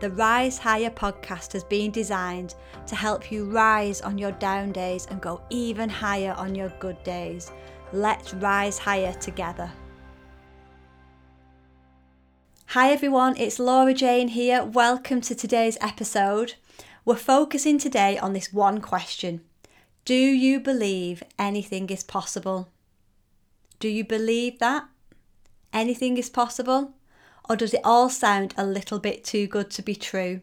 the Rise Higher podcast has been designed to help you rise on your down days and go even higher on your good days. Let's rise higher together. Hi everyone, it's Laura Jane here. Welcome to today's episode. We're focusing today on this one question Do you believe anything is possible? Do you believe that? Anything is possible? Or does it all sound a little bit too good to be true?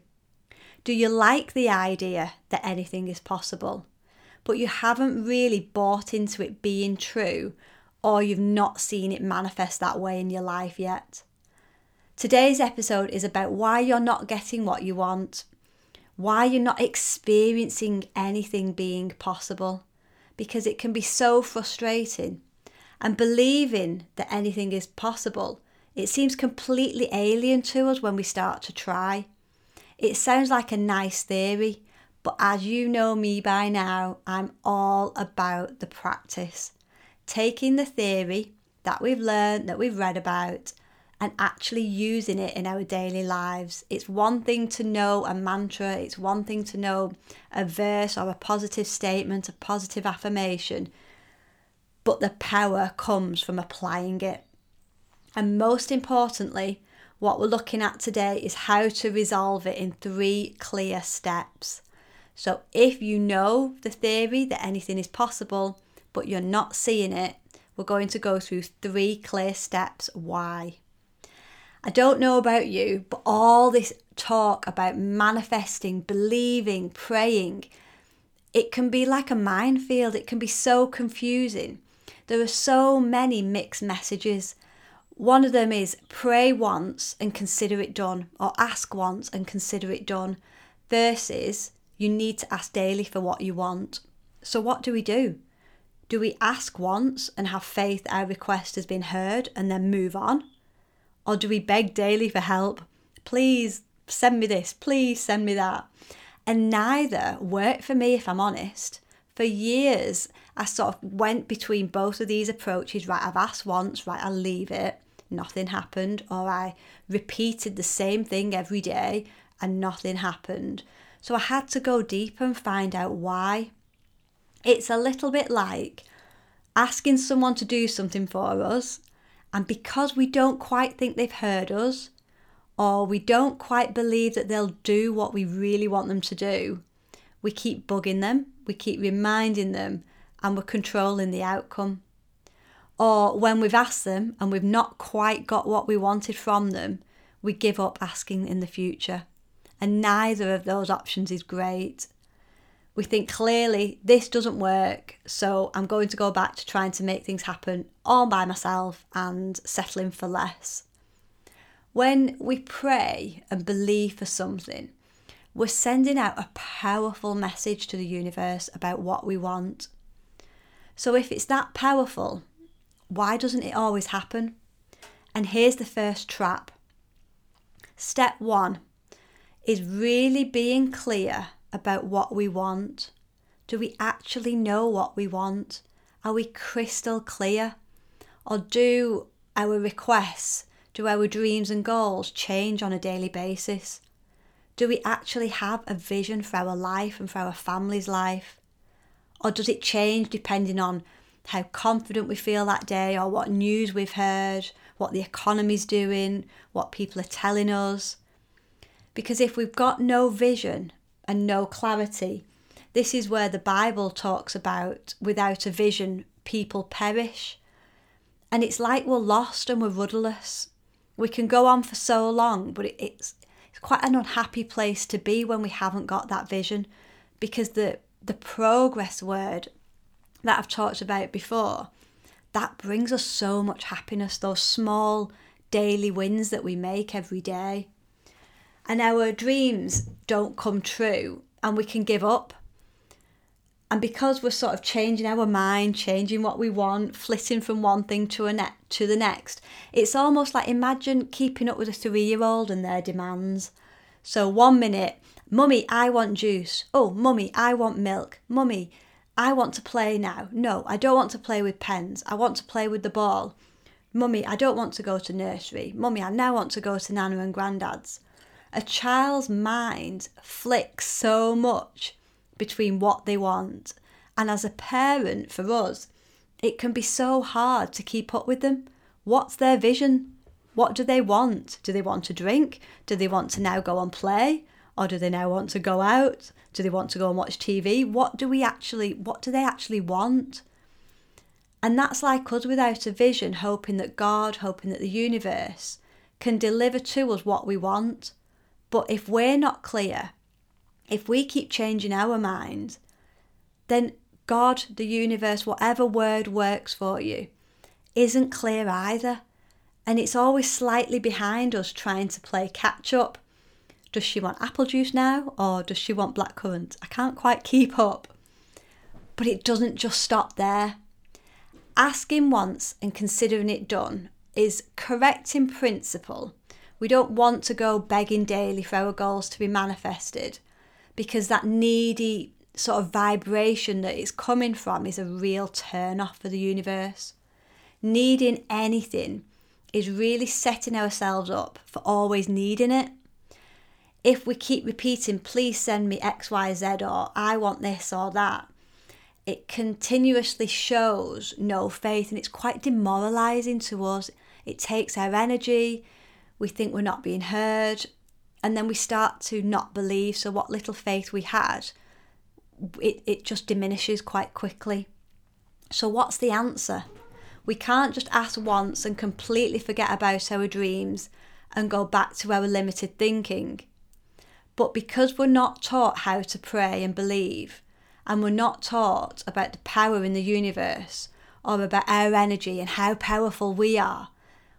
Do you like the idea that anything is possible, but you haven't really bought into it being true, or you've not seen it manifest that way in your life yet? Today's episode is about why you're not getting what you want, why you're not experiencing anything being possible, because it can be so frustrating. And believing that anything is possible it seems completely alien to us when we start to try. It sounds like a nice theory, but as you know me by now, I'm all about the practice. Taking the theory that we've learned, that we've read about, and actually using it in our daily lives. It's one thing to know a mantra, it's one thing to know a verse or a positive statement, a positive affirmation, but the power comes from applying it. And most importantly, what we're looking at today is how to resolve it in three clear steps. So, if you know the theory that anything is possible, but you're not seeing it, we're going to go through three clear steps why. I don't know about you, but all this talk about manifesting, believing, praying, it can be like a minefield. It can be so confusing. There are so many mixed messages. One of them is pray once and consider it done, or ask once and consider it done, versus you need to ask daily for what you want. So, what do we do? Do we ask once and have faith our request has been heard and then move on? Or do we beg daily for help? Please send me this, please send me that. And neither worked for me, if I'm honest. For years, I sort of went between both of these approaches. Right, I've asked once, right, I'll leave it nothing happened, or I repeated the same thing every day and nothing happened. So I had to go deeper and find out why. It's a little bit like asking someone to do something for us, and because we don't quite think they've heard us, or we don't quite believe that they'll do what we really want them to do, we keep bugging them, we keep reminding them, and we're controlling the outcome or when we've asked them and we've not quite got what we wanted from them, we give up asking in the future. And neither of those options is great. We think clearly this doesn't work, so I'm going to go back to trying to make things happen all by myself and settling for less. When we pray and believe for something, we're sending out a powerful message to the universe about what we want. So if it's that powerful, why doesn't it always happen? And here's the first trap. Step one is really being clear about what we want. Do we actually know what we want? Are we crystal clear? Or do our requests, do our dreams and goals change on a daily basis? Do we actually have a vision for our life and for our family's life? Or does it change depending on how confident we feel that day, or what news we've heard, what the economy's doing, what people are telling us. Because if we've got no vision and no clarity, this is where the Bible talks about without a vision, people perish. And it's like we're lost and we're rudderless. We can go on for so long, but it's, it's quite an unhappy place to be when we haven't got that vision because the, the progress word that I've talked about before, that brings us so much happiness, those small daily wins that we make every day. And our dreams don't come true and we can give up. And because we're sort of changing our mind, changing what we want, flitting from one thing to a ne- to the next, it's almost like imagine keeping up with a three-year-old and their demands. So one minute, mummy, I want juice. Oh, mummy, I want milk. Mummy, I want to play now. No, I don't want to play with pens. I want to play with the ball. Mummy, I don't want to go to nursery. Mummy, I now want to go to Nana and Grandad's. A child's mind flicks so much between what they want, and as a parent for us, it can be so hard to keep up with them. What's their vision? What do they want? Do they want to drink? Do they want to now go and play? Or do they now want to go out? Do they want to go and watch TV? What do we actually what do they actually want? And that's like us without a vision, hoping that God, hoping that the universe can deliver to us what we want. But if we're not clear, if we keep changing our mind, then God, the universe, whatever word works for you, isn't clear either. And it's always slightly behind us trying to play catch up. Does she want apple juice now or does she want blackcurrant? I can't quite keep up. But it doesn't just stop there. Asking once and considering it done is correct in principle. We don't want to go begging daily for our goals to be manifested because that needy sort of vibration that it's coming from is a real turn off for the universe. Needing anything is really setting ourselves up for always needing it. If we keep repeating, please send me X, Y, Z, or I want this or that, it continuously shows no faith and it's quite demoralizing to us. It takes our energy, we think we're not being heard, and then we start to not believe. So, what little faith we had it, it just diminishes quite quickly. So, what's the answer? We can't just ask once and completely forget about our dreams and go back to our limited thinking. But because we're not taught how to pray and believe, and we're not taught about the power in the universe or about our energy and how powerful we are,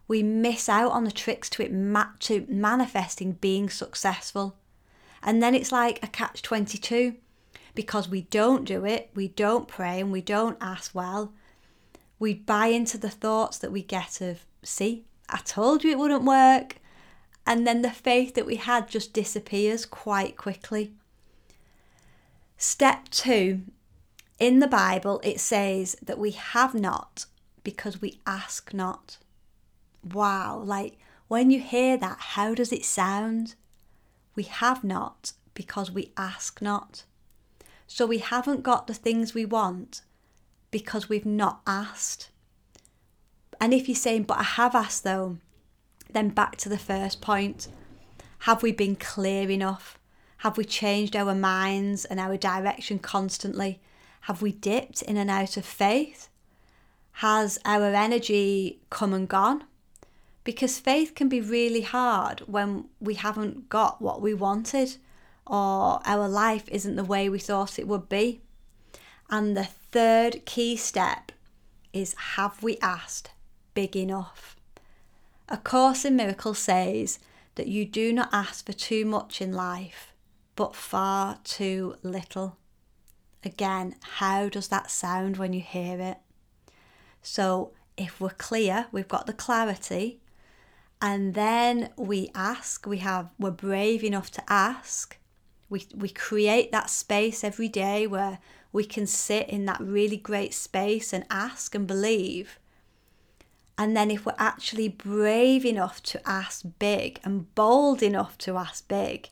we miss out on the tricks to it ma- to manifesting being successful. And then it's like a catch 22 because we don't do it, we don't pray, and we don't ask well, we buy into the thoughts that we get of, see, I told you it wouldn't work. And then the faith that we had just disappears quite quickly. Step two in the Bible, it says that we have not because we ask not. Wow, like when you hear that, how does it sound? We have not because we ask not. So we haven't got the things we want because we've not asked. And if you're saying, but I have asked though, then back to the first point. Have we been clear enough? Have we changed our minds and our direction constantly? Have we dipped in and out of faith? Has our energy come and gone? Because faith can be really hard when we haven't got what we wanted or our life isn't the way we thought it would be. And the third key step is have we asked big enough? A Course in Miracles says that you do not ask for too much in life, but far too little. Again, how does that sound when you hear it? So, if we're clear, we've got the clarity, and then we ask, we have we're brave enough to ask, we, we create that space every day where we can sit in that really great space and ask and believe. And then, if we're actually brave enough to ask big and bold enough to ask big,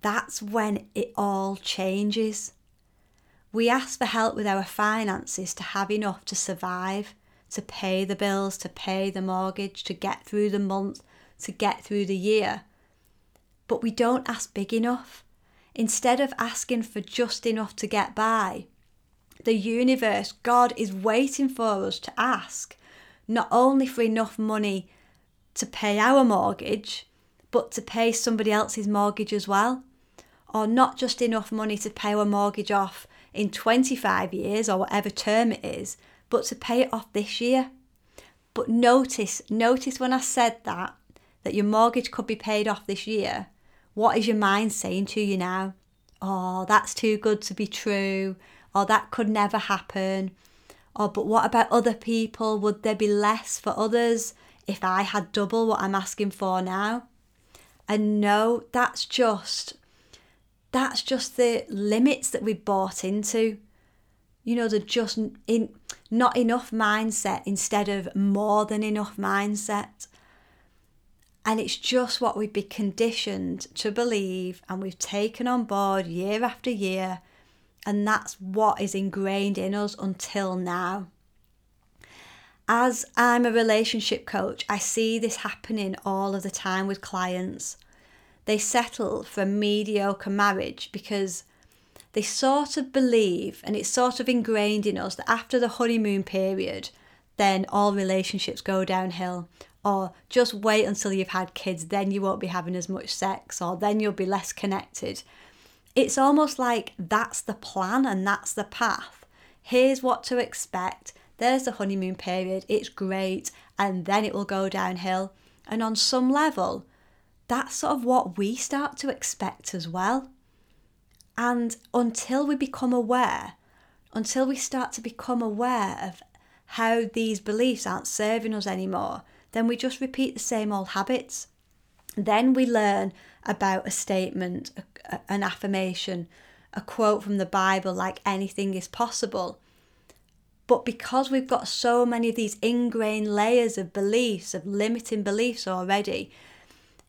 that's when it all changes. We ask for help with our finances to have enough to survive, to pay the bills, to pay the mortgage, to get through the month, to get through the year. But we don't ask big enough. Instead of asking for just enough to get by, the universe, God, is waiting for us to ask not only for enough money to pay our mortgage, but to pay somebody else's mortgage as well. Or not just enough money to pay our mortgage off in 25 years or whatever term it is, but to pay it off this year. But notice, notice when I said that, that your mortgage could be paid off this year, what is your mind saying to you now? Oh, that's too good to be true. Or that could never happen. Or, but what about other people? Would there be less for others if I had double what I'm asking for now? And no, that's just that's just the limits that we bought into. You know, the just in not enough mindset instead of more than enough mindset. And it's just what we've been conditioned to believe and we've taken on board year after year. And that's what is ingrained in us until now. As I'm a relationship coach, I see this happening all of the time with clients. They settle for a mediocre marriage because they sort of believe, and it's sort of ingrained in us, that after the honeymoon period, then all relationships go downhill. Or just wait until you've had kids, then you won't be having as much sex, or then you'll be less connected. It's almost like that's the plan and that's the path. Here's what to expect. There's the honeymoon period, it's great, and then it will go downhill. And on some level, that's sort of what we start to expect as well. And until we become aware, until we start to become aware of how these beliefs aren't serving us anymore, then we just repeat the same old habits. Then we learn about a statement, a, an affirmation, a quote from the Bible like anything is possible. But because we've got so many of these ingrained layers of beliefs, of limiting beliefs already,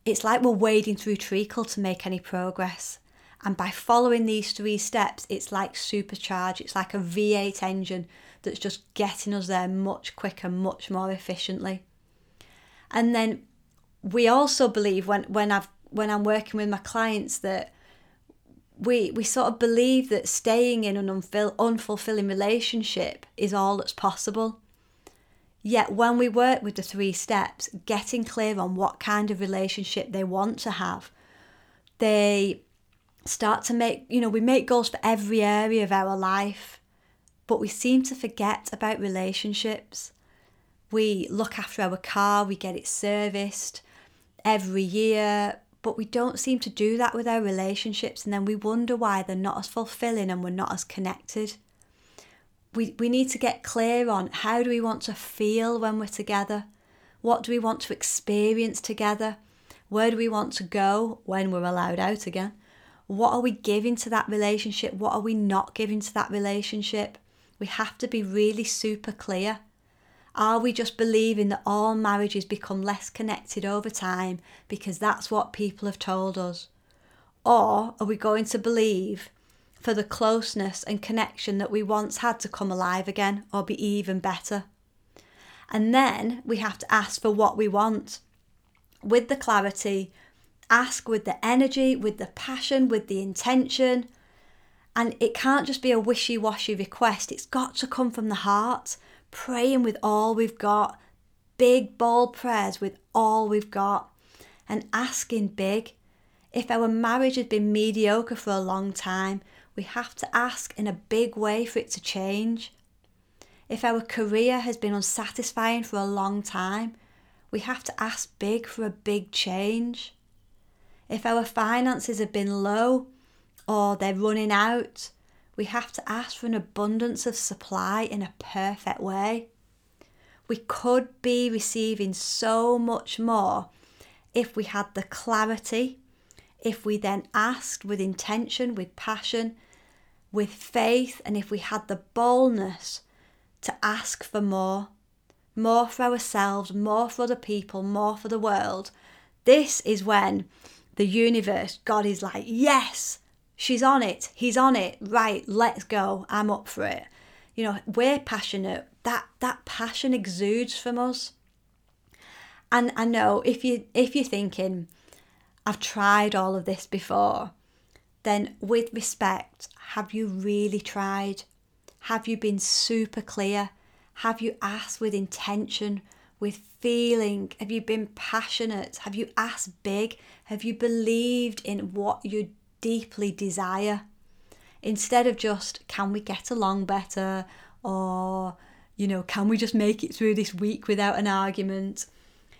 it's like we're wading through treacle to make any progress. And by following these three steps, it's like supercharge, it's like a V8 engine that's just getting us there much quicker, much more efficiently. And then we also believe when, when I've when I'm working with my clients that we we sort of believe that staying in an unful, unfulfilling relationship is all that's possible. Yet when we work with the three steps, getting clear on what kind of relationship they want to have, they start to make, you know, we make goals for every area of our life, but we seem to forget about relationships. We look after our car, we get it serviced every year, but we don't seem to do that with our relationships, and then we wonder why they're not as fulfilling and we're not as connected. We, we need to get clear on how do we want to feel when we're together? What do we want to experience together? Where do we want to go when we're allowed out again? What are we giving to that relationship? What are we not giving to that relationship? We have to be really super clear. Are we just believing that all marriages become less connected over time because that's what people have told us? Or are we going to believe for the closeness and connection that we once had to come alive again or be even better? And then we have to ask for what we want with the clarity ask with the energy, with the passion, with the intention. And it can't just be a wishy washy request, it's got to come from the heart, praying with all we've got, big, bold prayers with all we've got, and asking big. If our marriage has been mediocre for a long time, we have to ask in a big way for it to change. If our career has been unsatisfying for a long time, we have to ask big for a big change. If our finances have been low or they're running out, we have to ask for an abundance of supply in a perfect way. We could be receiving so much more if we had the clarity, if we then asked with intention, with passion, with faith, and if we had the boldness to ask for more more for ourselves, more for other people, more for the world. This is when the universe, God is like, yes, she's on it, he's on it, right, let's go, I'm up for it. You know, we're passionate. That that passion exudes from us. And I know if you if you're thinking, I've tried all of this before, then with respect, have you really tried? Have you been super clear? Have you asked with intention? with feeling? Have you been passionate? Have you asked big? Have you believed in what you deeply desire? Instead of just, can we get along better? Or, you know, can we just make it through this week without an argument?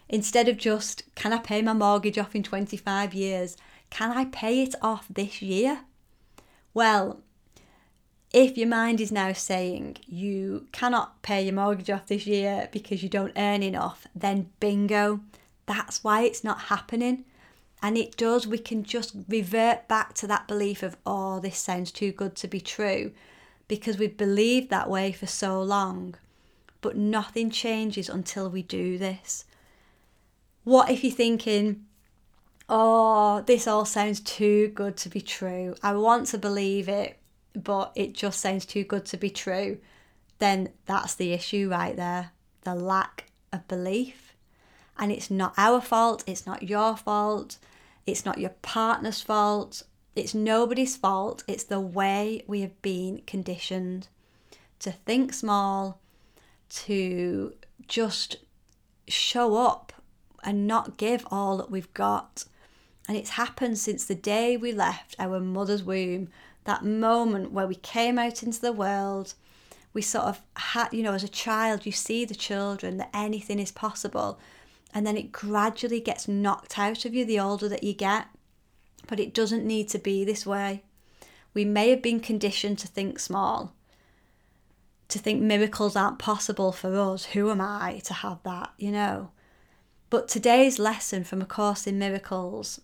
Instead of just, can I pay my mortgage off in 25 years? Can I pay it off this year? Well, if your mind is now saying you cannot pay your mortgage off this year because you don't earn enough, then bingo, that's why it's not happening. And it does, we can just revert back to that belief of, oh, this sounds too good to be true because we've believed that way for so long. But nothing changes until we do this. What if you're thinking, oh, this all sounds too good to be true? I want to believe it, but it just sounds too good to be true. Then that's the issue right there the lack of belief. And it's not our fault, it's not your fault, it's not your partner's fault, it's nobody's fault. It's the way we have been conditioned to think small, to just show up and not give all that we've got. And it's happened since the day we left our mother's womb, that moment where we came out into the world. We sort of had, you know, as a child, you see the children that anything is possible. And then it gradually gets knocked out of you the older that you get. But it doesn't need to be this way. We may have been conditioned to think small, to think miracles aren't possible for us. Who am I to have that, you know? But today's lesson from A Course in Miracles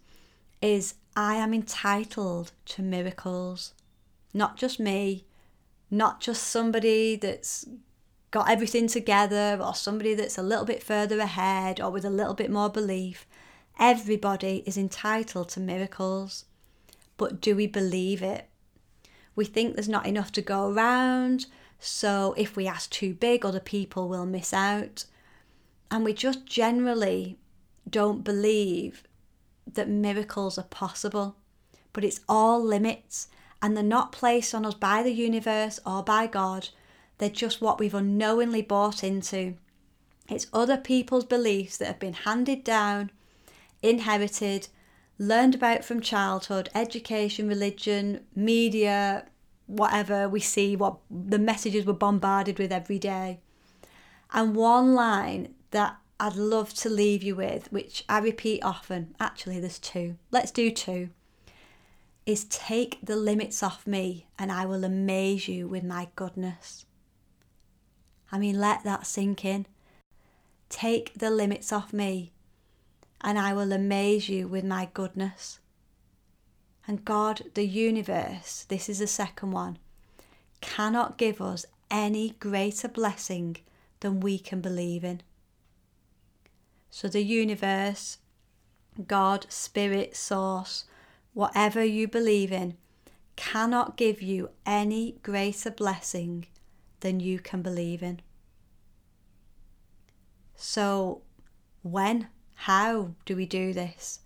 is I am entitled to miracles. Not just me, not just somebody that's got everything together or somebody that's a little bit further ahead or with a little bit more belief. Everybody is entitled to miracles. But do we believe it? We think there's not enough to go around, so if we ask too big, other people will miss out. And we just generally don't believe that miracles are possible. But it's all limits, and they're not placed on us by the universe or by God. They're just what we've unknowingly bought into. It's other people's beliefs that have been handed down inherited, learned about from childhood, education, religion, media, whatever we see, what the messages we're bombarded with every day. And one line that I'd love to leave you with, which I repeat often, actually, there's two. Let's do two. Is take the limits off me and I will amaze you with my goodness. I mean, let that sink in. Take the limits off me and I will amaze you with my goodness. And God, the universe, this is the second one, cannot give us any greater blessing than we can believe in. So, the universe, God, Spirit, Source, whatever you believe in, cannot give you any greater blessing than you can believe in. So, when how do we do this?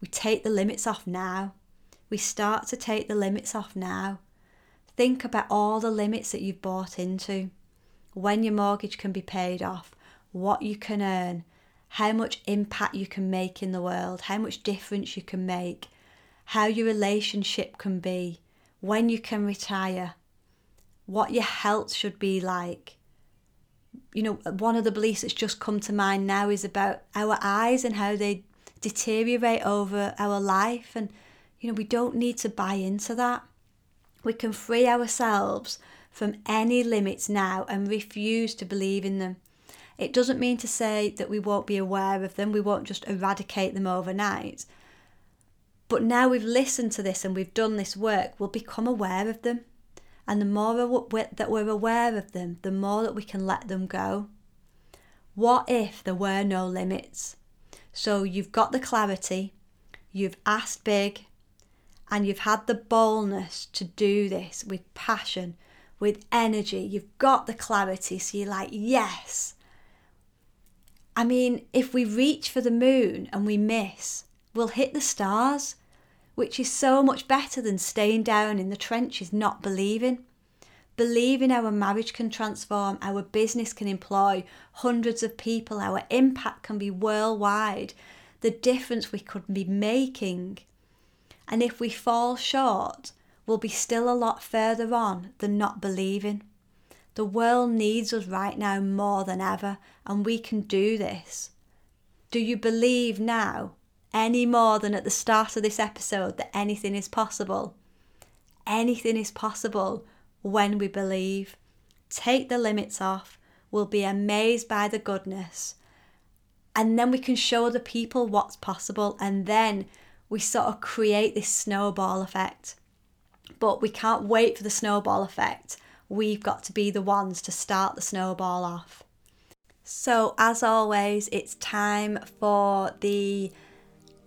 We take the limits off now. We start to take the limits off now. Think about all the limits that you've bought into. When your mortgage can be paid off, what you can earn, how much impact you can make in the world, how much difference you can make, how your relationship can be, when you can retire, what your health should be like, you know, one of the beliefs that's just come to mind now is about our eyes and how they deteriorate over our life. And, you know, we don't need to buy into that. We can free ourselves from any limits now and refuse to believe in them. It doesn't mean to say that we won't be aware of them, we won't just eradicate them overnight. But now we've listened to this and we've done this work, we'll become aware of them. And the more that we're aware of them, the more that we can let them go. What if there were no limits? So you've got the clarity, you've asked big, and you've had the boldness to do this with passion, with energy. You've got the clarity, so you're like, yes. I mean, if we reach for the moon and we miss, we'll hit the stars which is so much better than staying down in the trenches not believing. Believing our marriage can transform, our business can employ hundreds of people, our impact can be worldwide, the difference we could be making. And if we fall short, we'll be still a lot further on than not believing. The world needs us right now more than ever, and we can do this. Do you believe now any more than at the start of this episode that anything is possible. Anything is possible when we believe. Take the limits off. We'll be amazed by the goodness. And then we can show the people what's possible. And then we sort of create this snowball effect. But we can't wait for the snowball effect. We've got to be the ones to start the snowball off. So, as always, it's time for the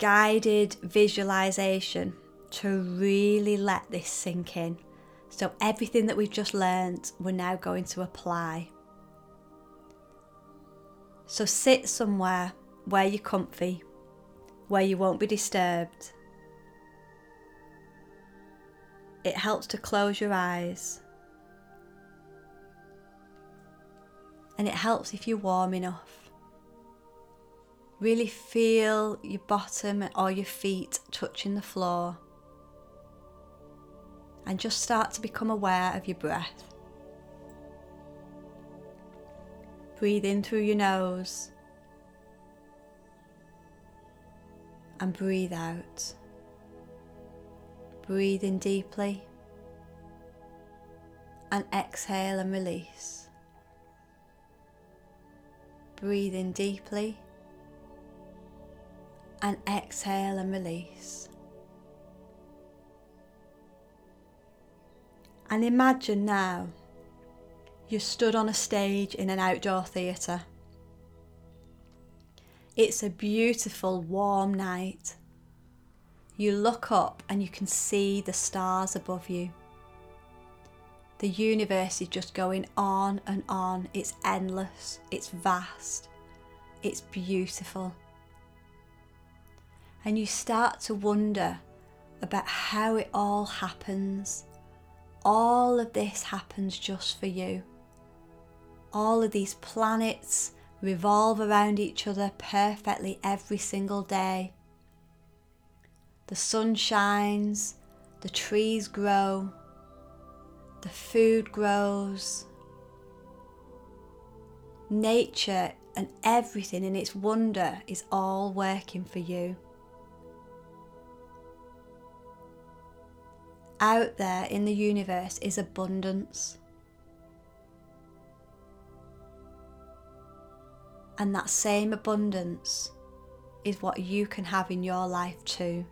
guided visualization to really let this sink in. So, everything that we've just learned, we're now going to apply. So, sit somewhere where you're comfy, where you won't be disturbed. It helps to close your eyes. And it helps if you're warm enough. Really feel your bottom or your feet touching the floor and just start to become aware of your breath. Breathe in through your nose and breathe out. Breathe in deeply and exhale and release. Breathe in deeply and exhale and release. And imagine now you're stood on a stage in an outdoor theatre. It's a beautiful warm night. You look up and you can see the stars above you. The universe is just going on and on. It's endless, it's vast, it's beautiful. And you start to wonder about how it all happens all of this happens just for you. All of these planets revolve around each other perfectly every single day. The sun shines, the trees grow, the food grows. Nature and everything in its wonder is all working for you. Out there in the universe is abundance. And that same abundance is what you can have in your life too.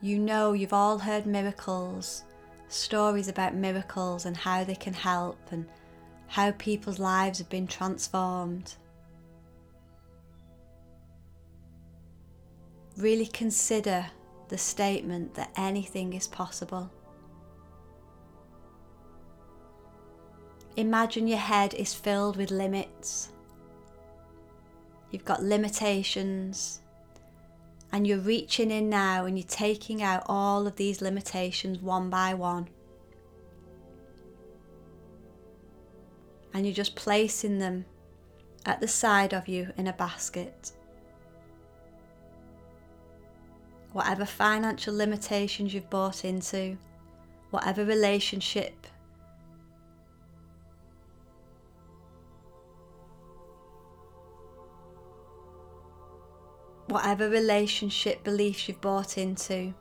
You know, you've all heard miracles, stories about miracles and how they can help and how people's lives have been transformed. Really consider the statement that anything is possible. Imagine your head is filled with limits. You've got limitations, and you're reaching in now and you're taking out all of these limitations one by one. And you're just placing them at the side of you in a basket. Whatever financial limitations you've bought into, whatever relationship whatever relationship beliefs you've bought into,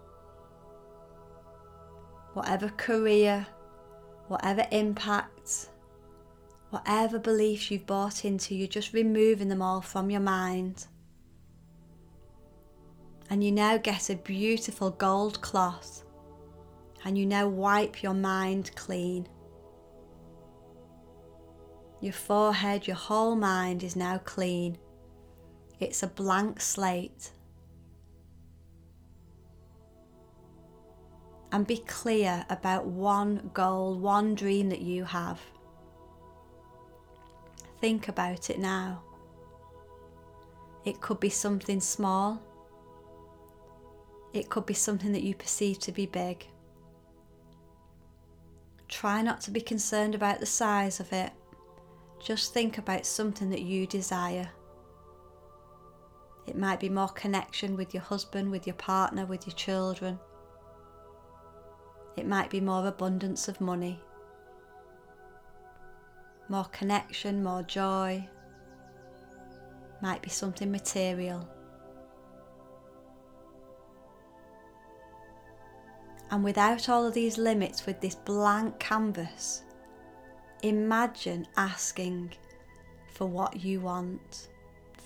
whatever career, whatever impact, whatever beliefs you've bought into, you're just removing them all from your mind and you now get a beautiful gold cloth and you now wipe your mind clean. Your forehead, your whole mind is now clean. It's a blank slate. And be clear about one goal, one dream that you have. Think about it now. It could be something small, it could be something that you perceive to be big. Try not to be concerned about the size of it. Just think about something that you desire. It might be more connection with your husband, with your partner, with your children. It might be more abundance of money, more connection, more joy. Might be something material. And without all of these limits, with this blank canvas, imagine asking for what you want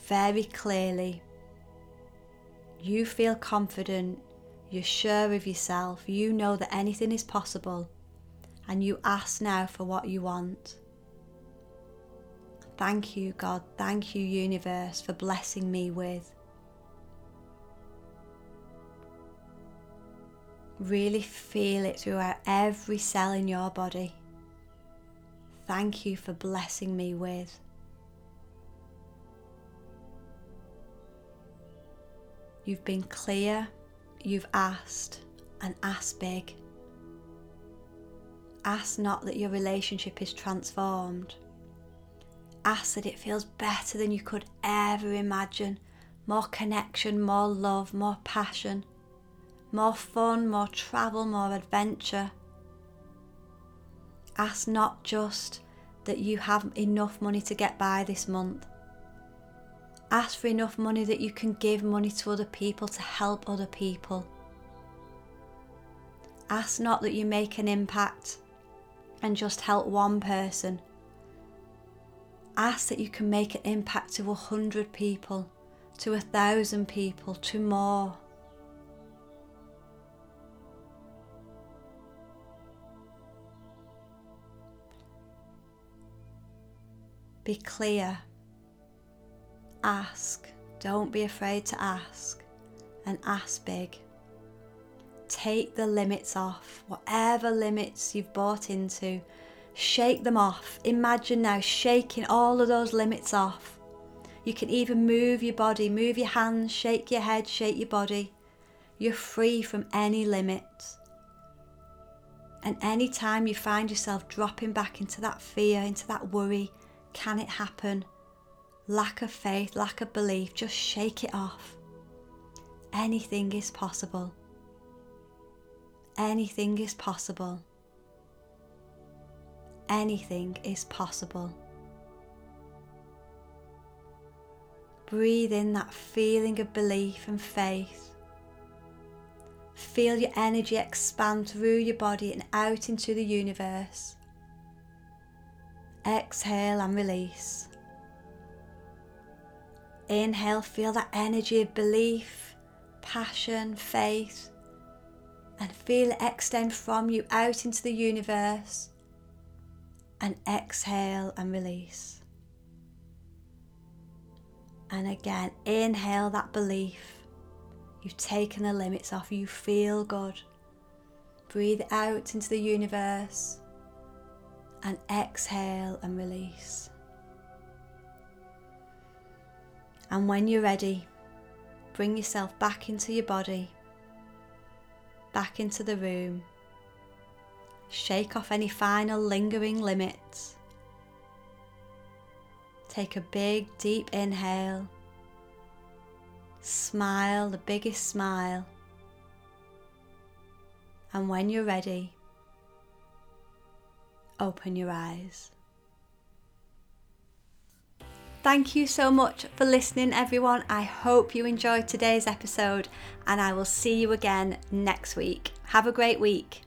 very clearly. You feel confident, you're sure of yourself, you know that anything is possible, and you ask now for what you want. Thank you, God. Thank you, universe, for blessing me with. Really feel it throughout every cell in your body. Thank you for blessing me with. You've been clear, you've asked, and asked big. Ask not that your relationship is transformed. Ask that it feels better than you could ever imagine. More connection, more love, more passion, more fun, more travel, more adventure. Ask not just that you have enough money to get by this month. Ask for enough money that you can give money to other people to help other people. Ask not that you make an impact and just help one person. Ask that you can make an impact to a hundred people, to a thousand people, to more. Be clear. Ask. Don't be afraid to ask. And ask big. Take the limits off, whatever limits you've bought into, shake them off. Imagine now shaking all of those limits off. You can even move your body, move your hands, shake your head, shake your body. You're free from any limits. And any time you find yourself dropping back into that fear, into that worry, can it happen? Lack of faith, lack of belief, just shake it off. Anything is possible. Anything is possible. Anything is possible. Breathe in that feeling of belief and faith. Feel your energy expand through your body and out into the universe. Exhale and release. Inhale, feel that energy of belief, passion, faith and feel it extend from you out into the universe. And exhale and release. And again, inhale that belief. You've taken the limits off, you feel good. Breathe out into the universe and exhale and release. And when you're ready, bring yourself back into your body back into the room. Shake off any final lingering limits. Take a big, deep inhale. Smile the biggest smile. And when you're ready, open your eyes. Thank you so much for listening, everyone. I hope you enjoyed today's episode, and I will see you again next week. Have a great week.